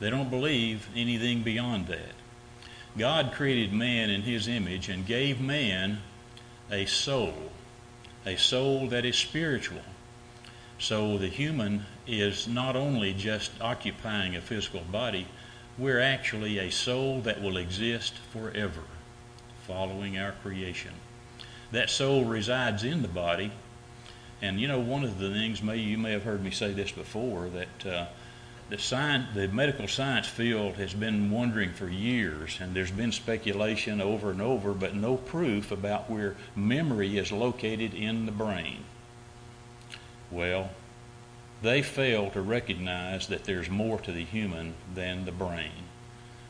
They don't believe anything beyond that. God created man in his image and gave man a soul, a soul that is spiritual. So the human is not only just occupying a physical body, we're actually a soul that will exist forever, following our creation. That soul resides in the body. And you know, one of the things, may you may have heard me say this before, that uh, the, science, the medical science field has been wondering for years, and there's been speculation over and over, but no proof about where memory is located in the brain. Well, they fail to recognize that there's more to the human than the brain,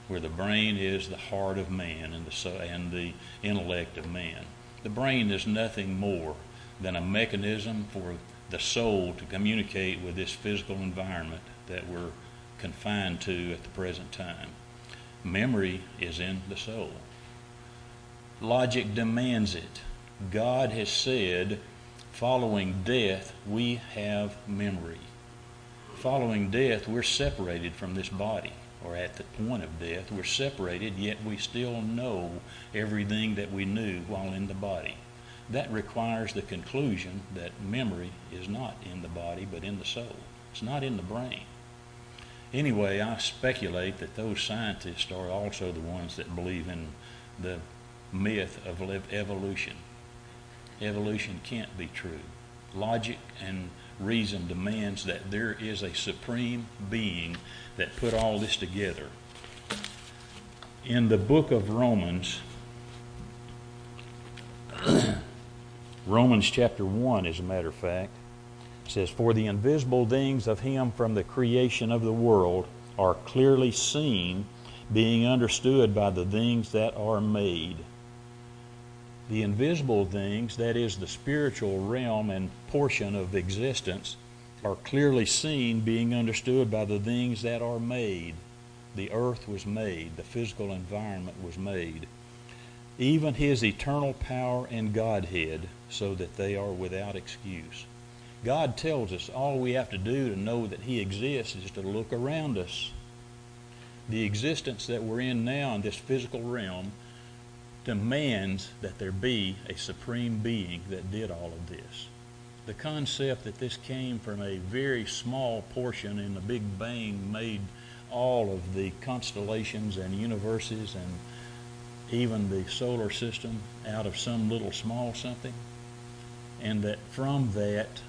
where the brain is the heart of man and the, and the intellect of man. The brain is nothing more than a mechanism for the soul to communicate with this physical environment that we're confined to at the present time. Memory is in the soul. Logic demands it. God has said, following death, we have memory. Following death, we're separated from this body, or at the point of death, we're separated, yet we still know everything that we knew while in the body. That requires the conclusion that memory is not in the body, but in the soul. It's not in the brain. Anyway, I speculate that those scientists are also the ones that believe in the myth of evolution. Evolution can't be true. Logic and reason demands that there is a supreme being that put all this together. In the book of Romans, Romans chapter 1, as a matter of fact, says, For the invisible things of him from the creation of the world are clearly seen, being understood by the things that are made. The invisible things, that is, the spiritual realm and portion of existence, are clearly seen, being understood by the things that are made. The earth was made, the physical environment was made. Even his eternal power and Godhead, so that they are without excuse. God tells us all we have to do to know that He exists is to look around us. The existence that we're in now in this physical realm demands that there be a supreme being that did all of this. The concept that this came from a very small portion in the Big Bang made all of the constellations and universes and even the solar system out of some little small something, and that from that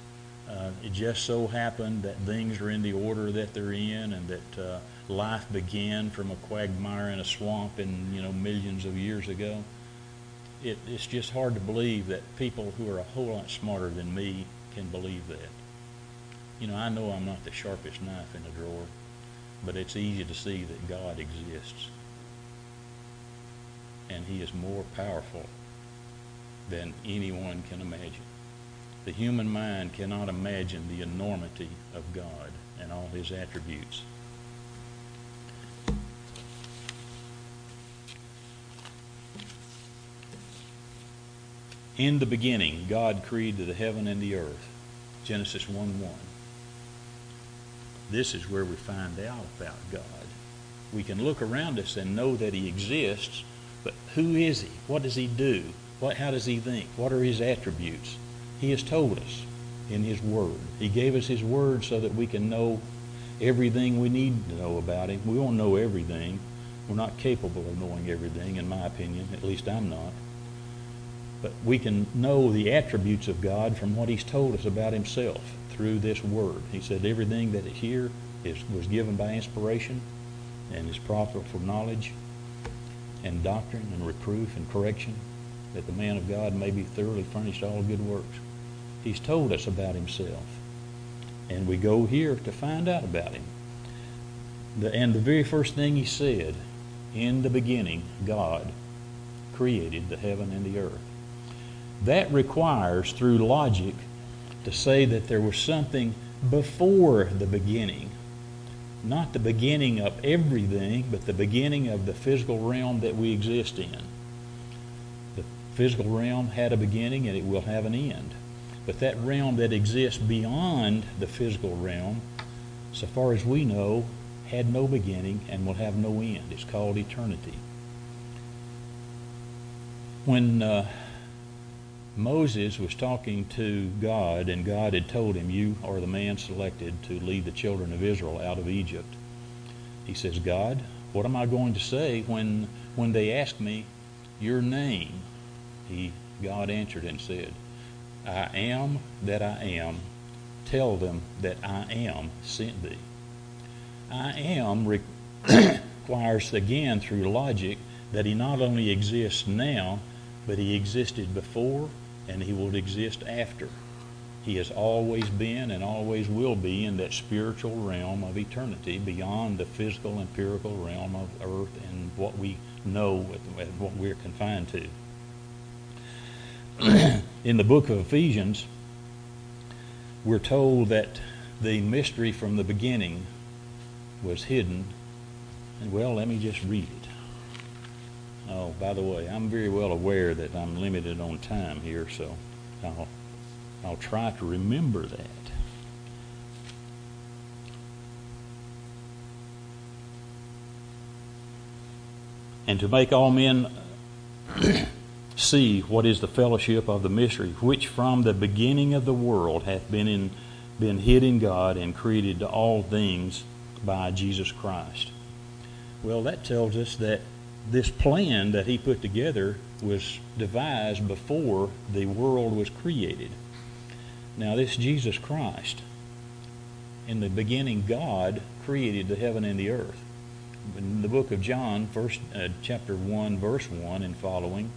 uh, it just so happened that things are in the order that they're in, and that uh, life began from a quagmire in a swamp in you know millions of years ago. It, it's just hard to believe that people who are a whole lot smarter than me can believe that. You know, I know I'm not the sharpest knife in the drawer, but it's easy to see that God exists, and He is more powerful than anyone can imagine. The human mind cannot imagine the enormity of God and all his attributes. In the beginning, God created the heaven and the earth. Genesis 1 1. This is where we find out about God. We can look around us and know that He exists, but who is He? What does He do? What, how does He think? What are His attributes? He has told us in His Word. He gave us His Word so that we can know everything we need to know about Him. We won't know everything. We're not capable of knowing everything, in my opinion. At least I'm not. But we can know the attributes of God from what He's told us about Himself through this Word. He said everything that is here is, was given by inspiration and is profitable for knowledge and doctrine and reproof and correction, that the man of God may be thoroughly furnished all good works. He's told us about himself. And we go here to find out about him. The, and the very first thing he said, in the beginning, God created the heaven and the earth. That requires, through logic, to say that there was something before the beginning. Not the beginning of everything, but the beginning of the physical realm that we exist in. The physical realm had a beginning and it will have an end. But that realm that exists beyond the physical realm, so far as we know, had no beginning and will have no end. It's called eternity. When uh, Moses was talking to God, and God had told him, You are the man selected to lead the children of Israel out of Egypt. He says, God, what am I going to say when, when they ask me your name? He, God answered and said, I am that I am. Tell them that I am sent thee. I am requires again through logic that he not only exists now, but he existed before and he will exist after. He has always been and always will be in that spiritual realm of eternity beyond the physical, empirical realm of earth and what we know and what we're confined to. in the book of Ephesians, we're told that the mystery from the beginning was hidden. And well, let me just read it. Oh, by the way, I'm very well aware that I'm limited on time here, so I'll, I'll try to remember that. And to make all men see what is the fellowship of the mystery, which from the beginning of the world hath been in been hid in God and created to all things by Jesus Christ. Well, that tells us that this plan that he put together was devised before the world was created. Now, this Jesus Christ, in the beginning, God created the heaven and the earth. In the book of John, first uh, chapter one, verse one and following,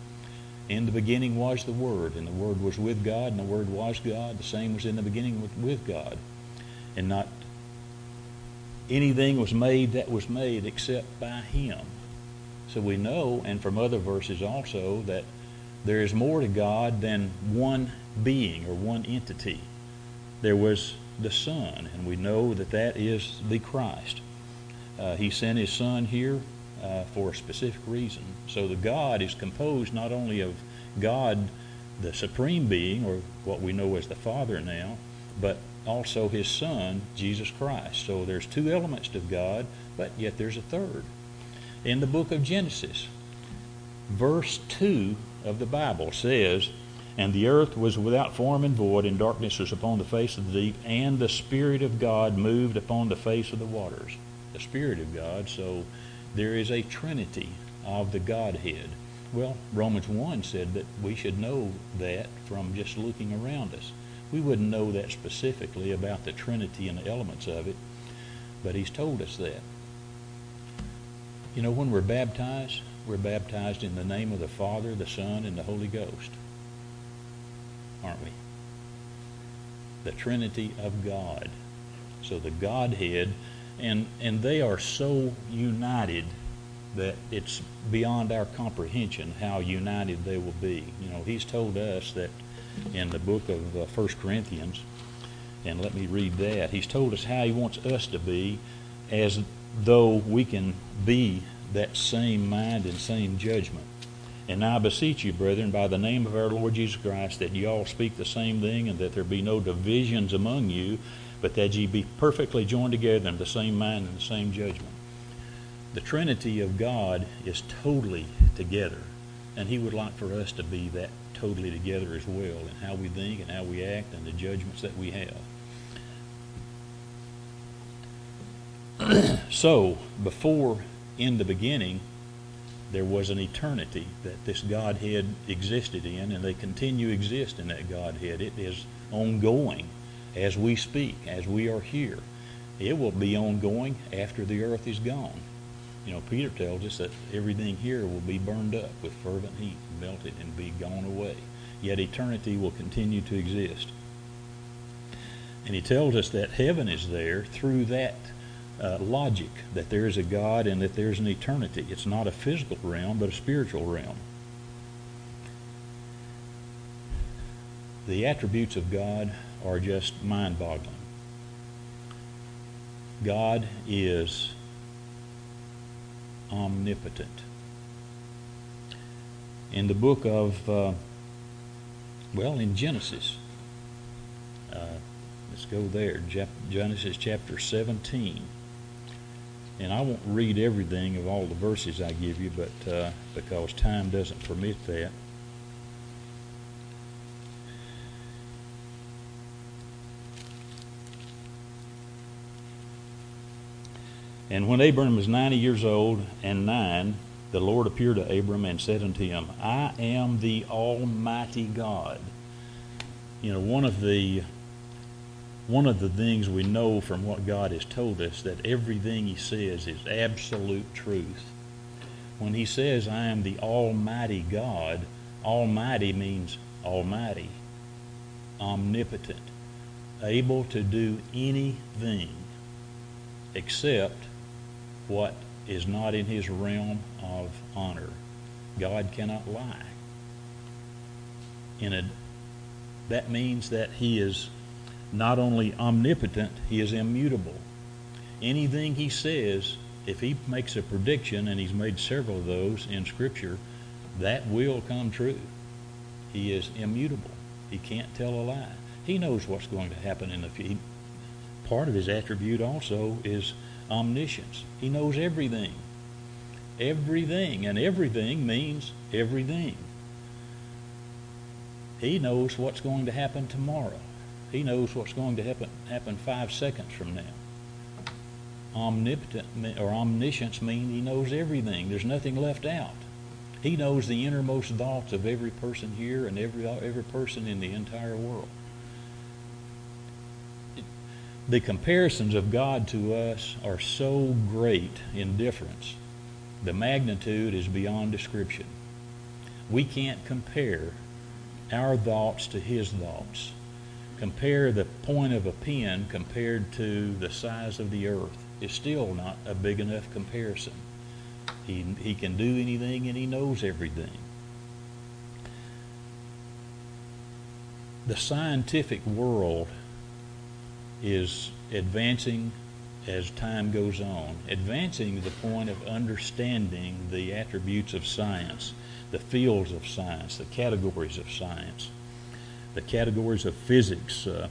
in the beginning was the Word, and the Word was with God, and the Word was God. The same was in the beginning with, with God, and not anything was made that was made except by Him. So we know, and from other verses also, that there is more to God than one being or one entity. There was the Son, and we know that that is the Christ. Uh, he sent His Son here uh, for a specific reason. So the God is composed not only of God, the supreme being, or what we know as the Father now, but also His Son, Jesus Christ. So there's two elements to God, but yet there's a third in the book of Genesis. Verse 2 of the Bible says, And the earth was without form and void, and darkness was upon the face of the deep, and the Spirit of God moved upon the face of the waters. The Spirit of God, so there is a trinity of the Godhead. Well, Romans 1 said that we should know that from just looking around us. We wouldn't know that specifically about the Trinity and the elements of it, but he's told us that. You know, when we're baptized, we're baptized in the name of the Father, the Son, and the Holy Ghost. Aren't we? The Trinity of God. So the Godhead, and, and they are so united that it's beyond our comprehension how united they will be. You know, he's told us that in the book of uh, 1 Corinthians, and let me read that. He's told us how he wants us to be as though we can be that same mind and same judgment. And I beseech you, brethren, by the name of our Lord Jesus Christ, that ye all speak the same thing, and that there be no divisions among you, but that ye be perfectly joined together in the same mind and the same judgment. The Trinity of God is totally together, and He would like for us to be that totally together as well in how we think and how we act and the judgments that we have. so, before in the beginning, there was an eternity that this Godhead existed in, and they continue exist in that Godhead. It is ongoing as we speak, as we are here. It will be ongoing after the earth is gone. You know, Peter tells us that everything here will be burned up with fervent heat, melted, and be gone away. Yet eternity will continue to exist. And he tells us that heaven is there through that uh, logic that there is a God and that there's an eternity. It's not a physical realm, but a spiritual realm. The attributes of God are just mind boggling. God is omnipotent. In the book of, uh, well, in Genesis, uh, let's go there, Genesis chapter 17. and I won't read everything of all the verses I give you, but uh, because time doesn't permit that. And when Abram was ninety years old and nine, the Lord appeared to Abram and said unto him, I am the Almighty God. You know, one of the one of the things we know from what God has told us that everything He says is absolute truth. When He says, I am the Almighty God, Almighty means Almighty, omnipotent, able to do anything except what is not in His realm of honor. God cannot lie. In a, that means that He is not only omnipotent, he is immutable. Anything he says, if he makes a prediction, and he's made several of those in Scripture, that will come true. He is immutable. He can't tell a lie. He knows what's going to happen in the future. Part of his attribute also is omniscience. He knows everything. Everything. And everything means everything. He knows what's going to happen tomorrow. He knows what's going to happen, happen five seconds from now. Omnipotent or omniscience means he knows everything. There's nothing left out. He knows the innermost thoughts of every person here and every every person in the entire world. The comparisons of God to us are so great in difference. The magnitude is beyond description. We can't compare our thoughts to his thoughts compare the point of a pin compared to the size of the earth is still not a big enough comparison. He, he can do anything and he knows everything. The scientific world is advancing as time goes on, advancing to the point of understanding the attributes of science, the fields of science, the categories of science the categories of physics, uh,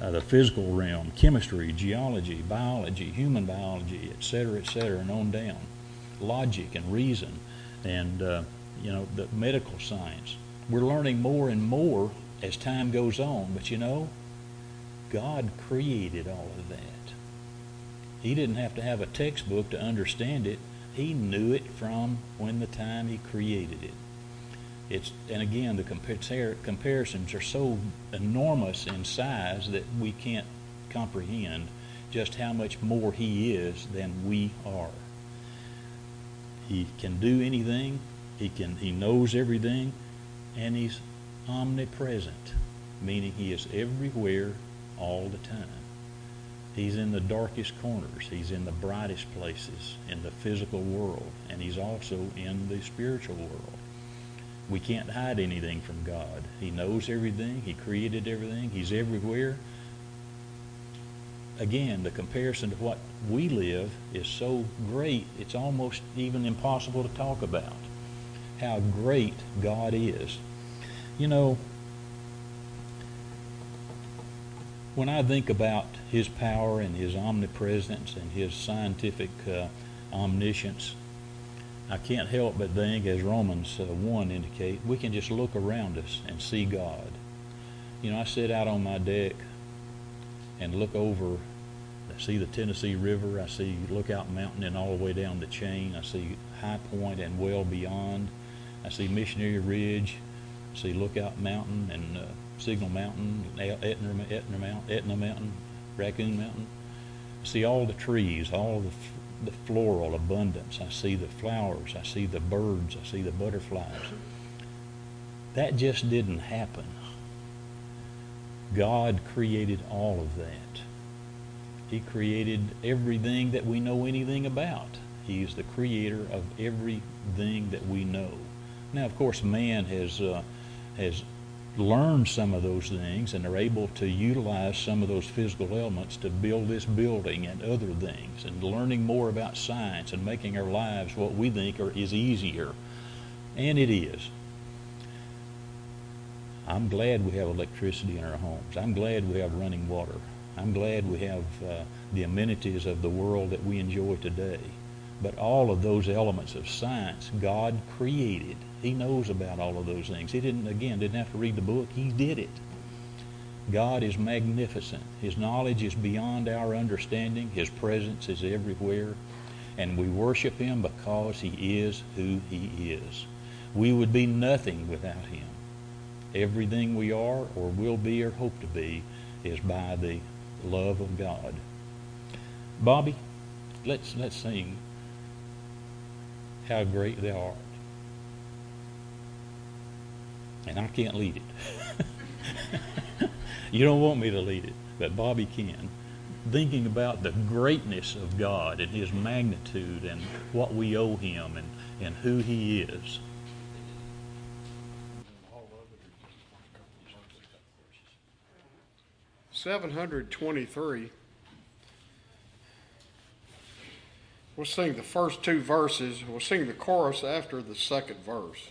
uh, the physical realm, chemistry, geology, biology, human biology, et cetera, et cetera, and on down. Logic and reason, and uh, you know the medical science. We're learning more and more as time goes on. But you know, God created all of that. He didn't have to have a textbook to understand it. He knew it from when the time He created it it's and again the compar- comparisons are so enormous in size that we can't comprehend just how much more he is than we are. He can do anything. He can. He knows everything, and he's omnipresent, meaning he is everywhere all the time. He's in the darkest corners. He's in the brightest places in the physical world, and he's also in the spiritual world. We can't hide anything from God. He knows everything. He created everything. He's everywhere. Again, the comparison to what we live is so great, it's almost even impossible to talk about how great God is. You know, when I think about His power and His omnipresence and His scientific uh, omniscience, I can't help but think, as Romans uh, 1 indicate, we can just look around us and see God. You know, I sit out on my deck and look over, I see the Tennessee River, I see Lookout Mountain and all the way down the chain, I see High Point and well beyond, I see Missionary Ridge, I see Lookout Mountain and uh, Signal Mountain, Aetna, Aetna, Mountain, Aetna Mountain, Raccoon Mountain. See all the trees, all the the floral abundance. I see the flowers. I see the birds. I see the butterflies. That just didn't happen. God created all of that. He created everything that we know anything about. He is the creator of everything that we know. Now, of course, man has uh, has learn some of those things and are able to utilize some of those physical elements to build this building and other things and learning more about science and making our lives what we think are, is easier. And it is. I'm glad we have electricity in our homes. I'm glad we have running water. I'm glad we have uh, the amenities of the world that we enjoy today. But all of those elements of science, God created. He knows about all of those things. He didn't, again, didn't have to read the book. He did it. God is magnificent. His knowledge is beyond our understanding. His presence is everywhere. And we worship Him because He is who He is. We would be nothing without Him. Everything we are or will be or hope to be is by the love of God. Bobby, let's let's sing How Great Thou Art. And I can't lead it. you don't want me to lead it, but Bobby can. Thinking about the greatness of God and His magnitude and what we owe Him and, and who He is. 723. We'll sing the first two verses. We'll sing the chorus after the second verse.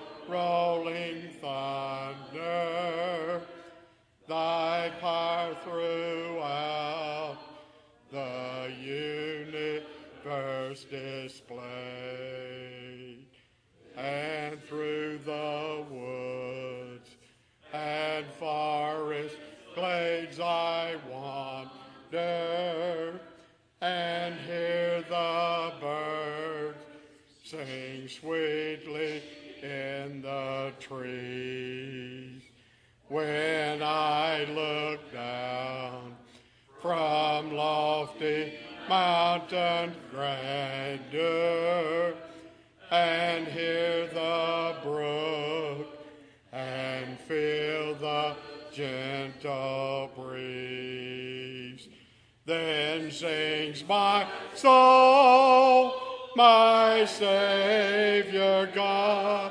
rolling thunder, thy power throughout the universe displayed, and through the woods and forest glades I wander and hear the birds sing sweetly in the trees. When I look down from lofty mountain grandeur and hear the brook and feel the gentle breeze. Then sings my soul, my Savior God,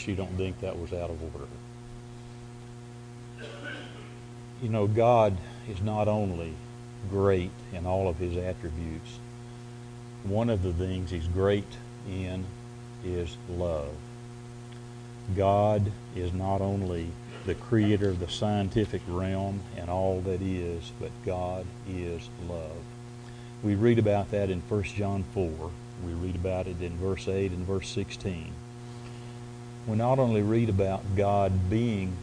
Trust you don't think that was out of order. You know, God is not only great in all of his attributes, one of the things he's great in is love. God is not only the creator of the scientific realm and all that is, but God is love. We read about that in 1 John 4. We read about it in verse 8 and verse 16. We not only read about God being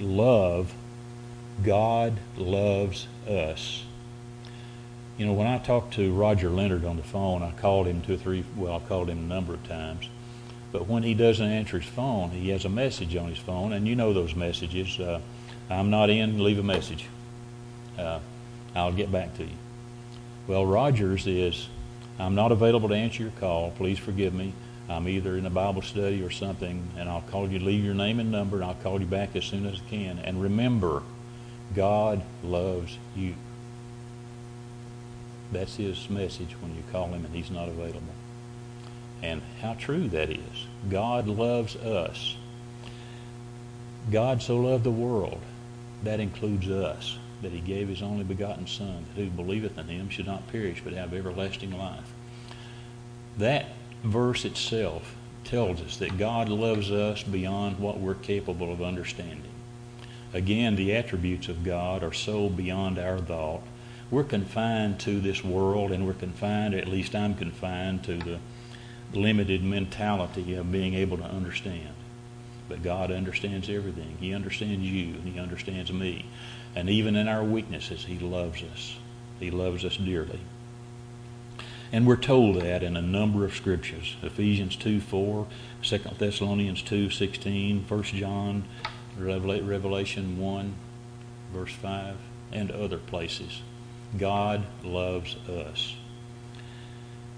love, God loves us. You know, when I talked to Roger Leonard on the phone, I called him two or three, well, I called him a number of times. But when he doesn't answer his phone, he has a message on his phone, and you know those messages. Uh, I'm not in, leave a message. Uh, I'll get back to you. Well, Roger's is, I'm not available to answer your call. Please forgive me. I'm either in a Bible study or something, and I'll call you, leave your name and number, and I'll call you back as soon as I can. And remember, God loves you. That's his message when you call him and he's not available. And how true that is. God loves us. God so loved the world, that includes us, that he gave his only begotten Son, that who believeth in him should not perish but have everlasting life. That verse itself tells us that God loves us beyond what we're capable of understanding. Again, the attributes of God are so beyond our thought. We're confined to this world, and we're confined, at least I'm confined to the limited mentality of being able to understand. But God understands everything. He understands you and He understands me. And even in our weaknesses, He loves us. He loves us dearly. And we're told that in a number of scriptures. Ephesians 2 4, 2 Thessalonians 2 16, 1 John, Revelation 1, verse 5, and other places. God loves us.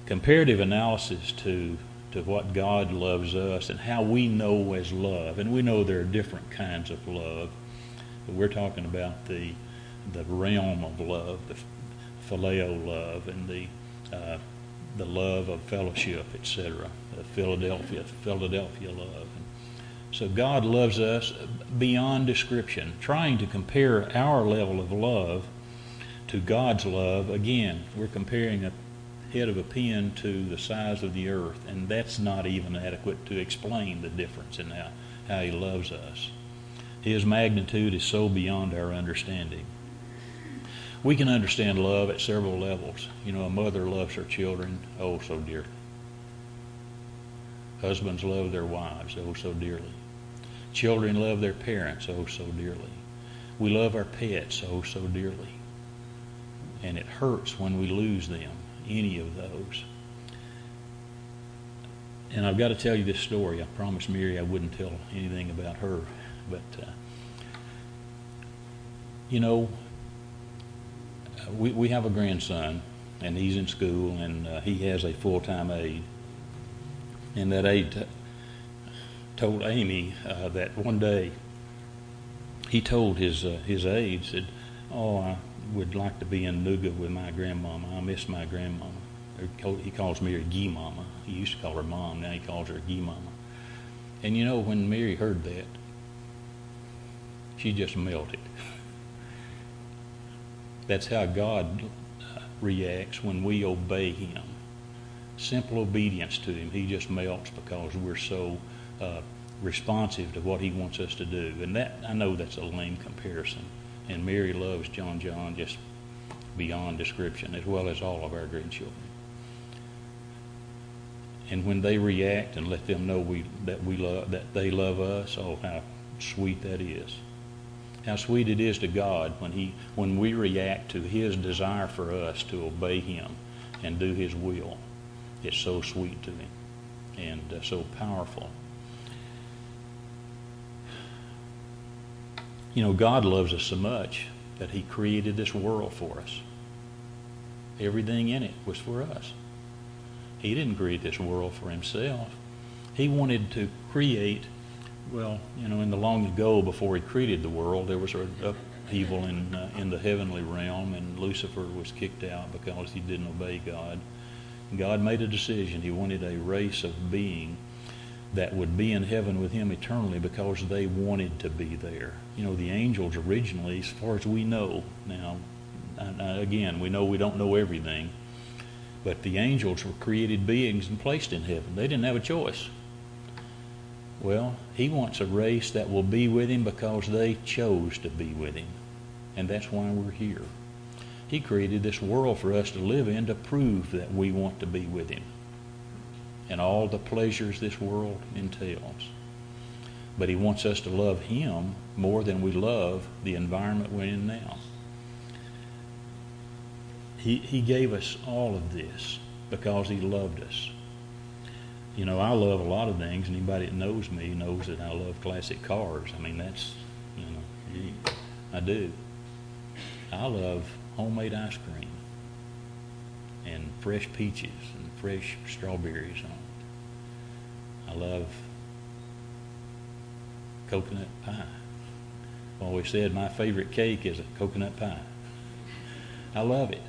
Comparative analysis to, to what God loves us and how we know as love. And we know there are different kinds of love. But we're talking about the, the realm of love, the phileo love, and the, uh, the love of fellowship, etc. Philadelphia, Philadelphia love. So God loves us beyond description. Trying to compare our level of love to God's love, again, we're comparing a head of a pin to the size of the earth, and that's not even adequate to explain the difference in how, how He loves us. His magnitude is so beyond our understanding. We can understand love at several levels. You know, a mother loves her children oh so dearly. Husbands love their wives oh so dearly. Children love their parents oh so dearly. We love our pets oh so dearly. And it hurts when we lose them, any of those. And I've got to tell you this story. I promised Mary I wouldn't tell anything about her. But, uh, you know, we, we have a grandson, and he's in school, and uh, he has a full time aide. And that aide t- told Amy uh, that one day he told his uh, his aide said, "Oh, I would like to be in Nuga with my grandmama. I miss my grandmama." He calls Mary Gee Mama. He used to call her Mom. Now he calls her Gee Mama. And you know, when Mary heard that, she just melted. That's how God uh, reacts when we obey Him. Simple obedience to Him. He just melts because we're so uh, responsive to what He wants us to do. And that I know that's a lame comparison. And Mary loves John John just beyond description, as well as all of our grandchildren. And when they react and let them know we that we love that they love us, oh how sweet that is. How sweet it is to God when he when we react to his desire for us to obey him and do his will. It's so sweet to him and uh, so powerful. You know, God loves us so much that He created this world for us. Everything in it was for us. He didn't create this world for Himself. He wanted to create, well, you know, in the long ago before He created the world, there was an upheaval in uh, in the heavenly realm, and Lucifer was kicked out because he didn't obey God. God made a decision. He wanted a race of being that would be in heaven with him eternally because they wanted to be there. You know, the angels originally, as far as we know, now, again, we know we don't know everything, but the angels were created beings and placed in heaven. They didn't have a choice. Well, he wants a race that will be with him because they chose to be with him. And that's why we're here. He created this world for us to live in to prove that we want to be with him and all the pleasures this world entails. But He wants us to love Him more than we love the environment we're in now. He, he gave us all of this because He loved us. You know, I love a lot of things, and anybody that knows me knows that I love classic cars. I mean, that's, you know, I do. I love homemade ice cream and fresh peaches and fresh strawberries on it. I love coconut pie. I've always said my favorite cake is a coconut pie. I love it.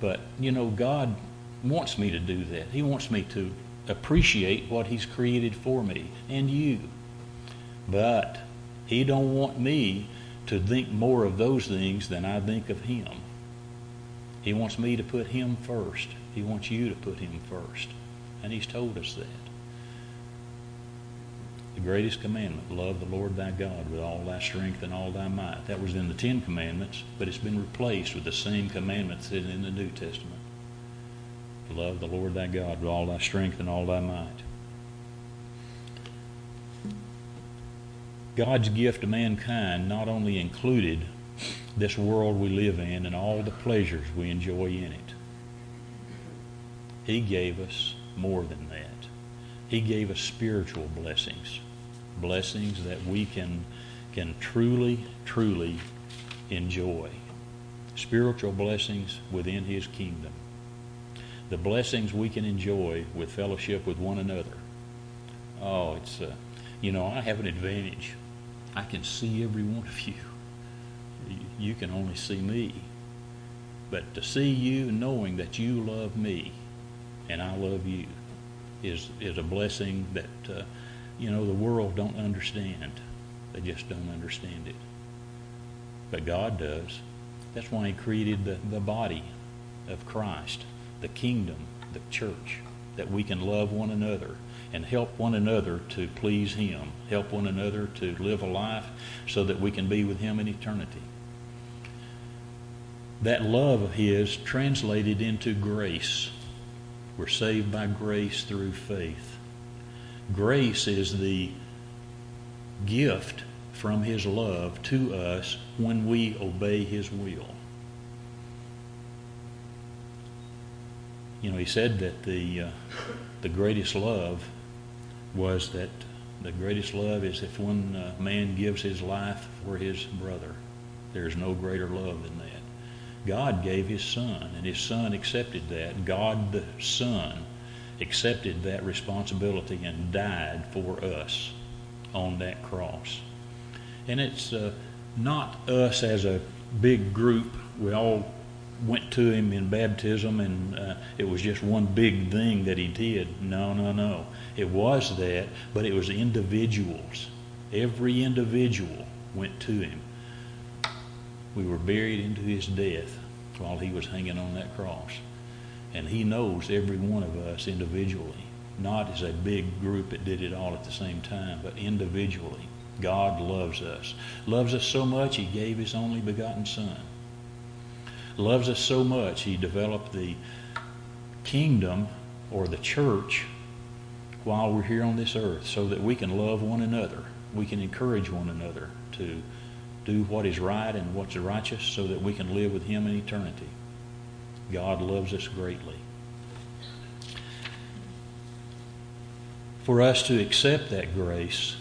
But, you know, God wants me to do that. He wants me to appreciate what He's created for me and you. But He don't want me to think more of those things than I think of Him. He wants me to put Him first. He wants you to put Him first. And He's told us that. The greatest commandment, love the Lord thy God with all thy strength and all thy might. That was in the Ten Commandments, but it's been replaced with the same commandments in the New Testament. Love the Lord thy God with all thy strength and all thy might. God's gift to mankind not only included this world we live in and all the pleasures we enjoy in it, He gave us more than that. He gave us spiritual blessings, blessings that we can, can truly, truly enjoy. Spiritual blessings within His kingdom. The blessings we can enjoy with fellowship with one another. Oh, it's, uh, you know, I have an advantage. I can see every one of you. You can only see me. But to see you knowing that you love me and I love you is is a blessing that uh, you know the world don't understand. They just don't understand it. But God does. That's why He created the, the body of Christ, the kingdom, the church, that we can love one another and help one another to please Him, help one another to live a life so that we can be with Him in eternity. That love of His translated into grace we're saved by grace through faith. Grace is the gift from His love to us when we obey His will. You know, He said that the, uh, the greatest love was that the greatest love is if one uh, man gives his life for his brother. There is no greater love than that. God gave his son, and his son accepted that. God the Son accepted that responsibility and died for us on that cross. And it's uh, not us as a big group. We all went to him in baptism and uh, it was just one big thing that he did. No, no, no. It was that, but it was individuals. Every individual went to him we were buried into his death while he was hanging on that cross. And he knows every one of us individually, not as a big group that did it all at the same time, but individually. God loves us. Loves us so much, he gave his only begotten Son. Loves us so much, he developed the kingdom or the church while we're here on this earth so that we can love one another. We can encourage one another to do what is right and what's righteous so that we can live with Him in eternity. God loves us greatly. For us to accept that grace,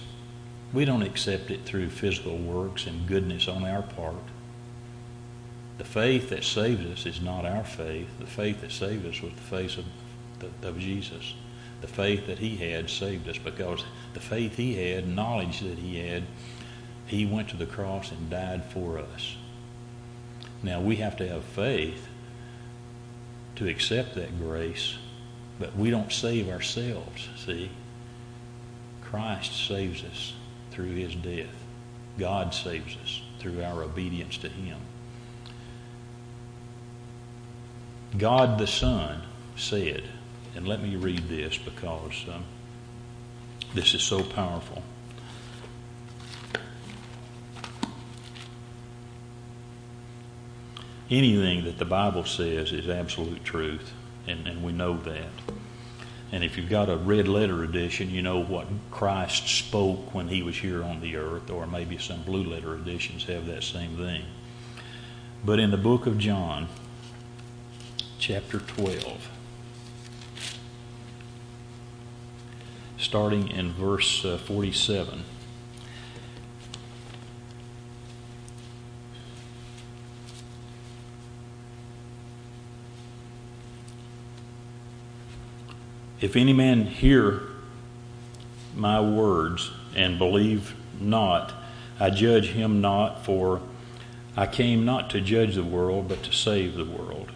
we don't accept it through physical works and goodness on our part. The faith that saves us is not our faith. The faith that saved us was the faith of, of Jesus. The faith that he had saved us because the faith he had, knowledge that he had, he went to the cross and died for us. Now we have to have faith to accept that grace, but we don't save ourselves, see? Christ saves us through his death. God saves us through our obedience to him. God the Son said, and let me read this because um, this is so powerful. anything that the Bible says is absolute truth, and, and we know that. And if you've got a red letter edition, you know what Christ spoke when he was here on the earth, or maybe some blue letter editions have that same thing. But in the book of John, chapter 12, starting in verse uh, 47. If any man hear my words and believe not, I judge him not, for I came not to judge the world, but to save the world.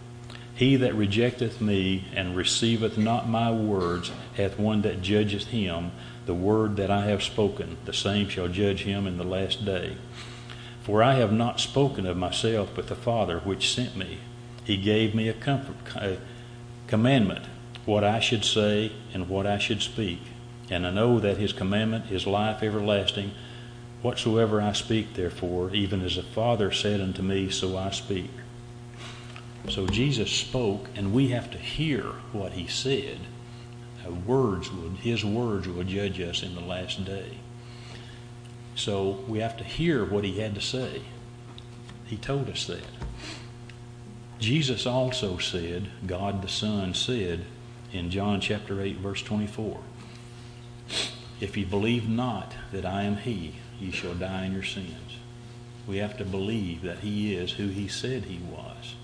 He that rejecteth me and receiveth not my words hath one that judgeth him. The word that I have spoken, the same shall judge him in the last day. For I have not spoken of myself, but the Father which sent me. He gave me a, comfort, a commandment what I should say and what I should speak. And I know that his commandment is life everlasting. Whatsoever I speak, therefore, even as the Father said unto me, so I speak. So Jesus spoke, and we have to hear what he said. Uh, words his words will judge us in the last day. So we have to hear what he had to say. He told us that. Jesus also said, God the Son said in John chapter 8, verse 24, If ye believe not that I am He, ye shall die in your sins. We have to believe that He is who He said He was.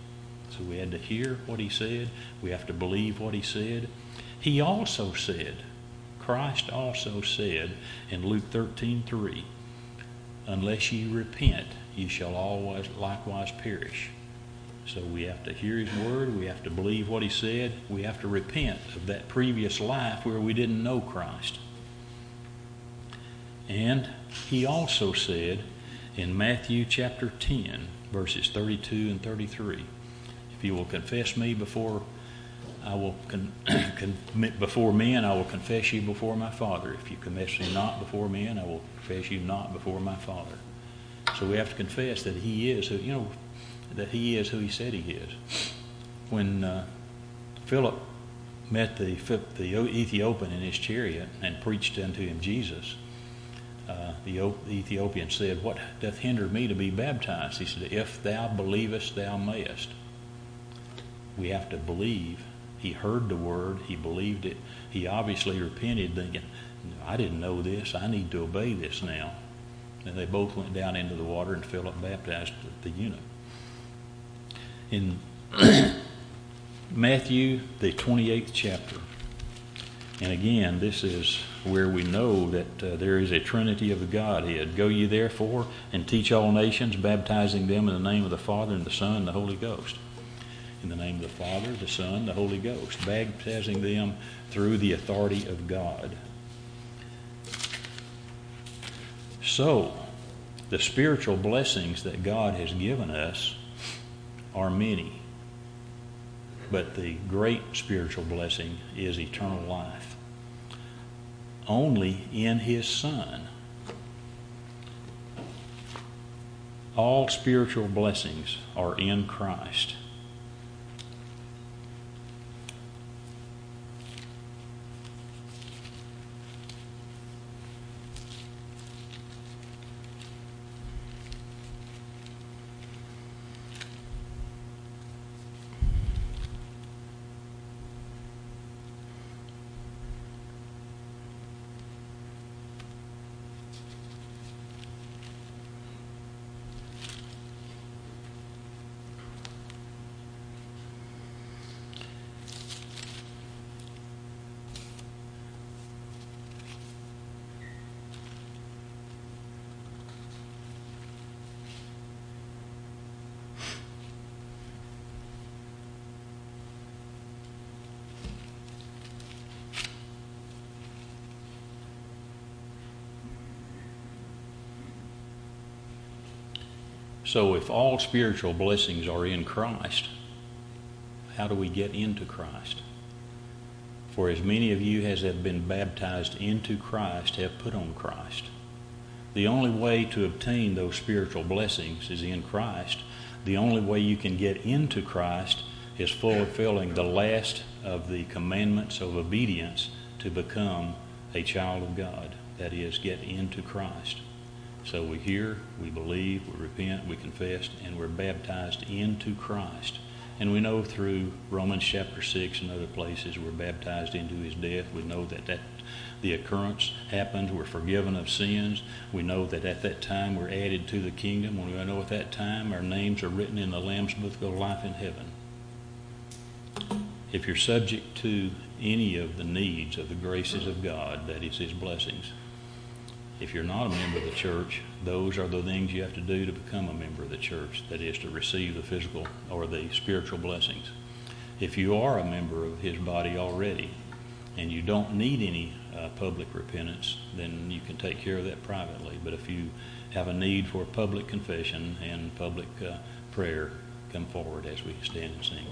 So we had to hear what He said. We have to believe what He said. He also said, Christ also said in Luke 13, 3, Unless ye repent, ye shall always likewise perish. So we have to hear his word, we have to believe what he said, we have to repent of that previous life where we didn't know Christ. And he also said in Matthew chapter 10, verses 32 and 33, if you will confess me before I will con- commit before men, I will confess you before my Father. If you confess me not before men, I will confess you not before my Father. So we have to confess that He is who you know that He is who He said He is. When uh, Philip met the the Ethiopian in his chariot and preached unto him Jesus, uh, the Ethiopian said, "What doth hinder me to be baptized?" He said, "If thou believest, thou mayest." We have to believe. He heard the word. He believed it. He obviously repented, thinking, "I didn't know this. I need to obey this now." And they both went down into the water, and Philip baptized the eunuch. In Matthew, the 28th chapter, and again, this is where we know that uh, there is a trinity of the Godhead. Go ye therefore and teach all nations, baptizing them in the name of the Father and the Son and the Holy Ghost. In the name of the Father, the Son, the Holy Ghost, baptizing them through the authority of God. So, the spiritual blessings that God has given us are many. But the great spiritual blessing is eternal life. Only in His Son. All spiritual blessings are in Christ. So, if all spiritual blessings are in Christ, how do we get into Christ? For as many of you as have been baptized into Christ have put on Christ. The only way to obtain those spiritual blessings is in Christ. The only way you can get into Christ is fulfilling the last of the commandments of obedience to become a child of God. That is, get into Christ. So we hear, we believe, we repent, we confess, and we're baptized into Christ. And we know through Romans chapter 6 and other places we're baptized into his death. We know that, that the occurrence happened. We're forgiven of sins. We know that at that time we're added to the kingdom. We know at that time our names are written in the Lamb's Book of Life in heaven. If you're subject to any of the needs of the graces of God, that is his blessings, if you're not a member of the church, those are the things you have to do to become a member of the church. That is to receive the physical or the spiritual blessings. If you are a member of His body already, and you don't need any uh, public repentance, then you can take care of that privately. But if you have a need for public confession and public uh, prayer, come forward as we stand and sing.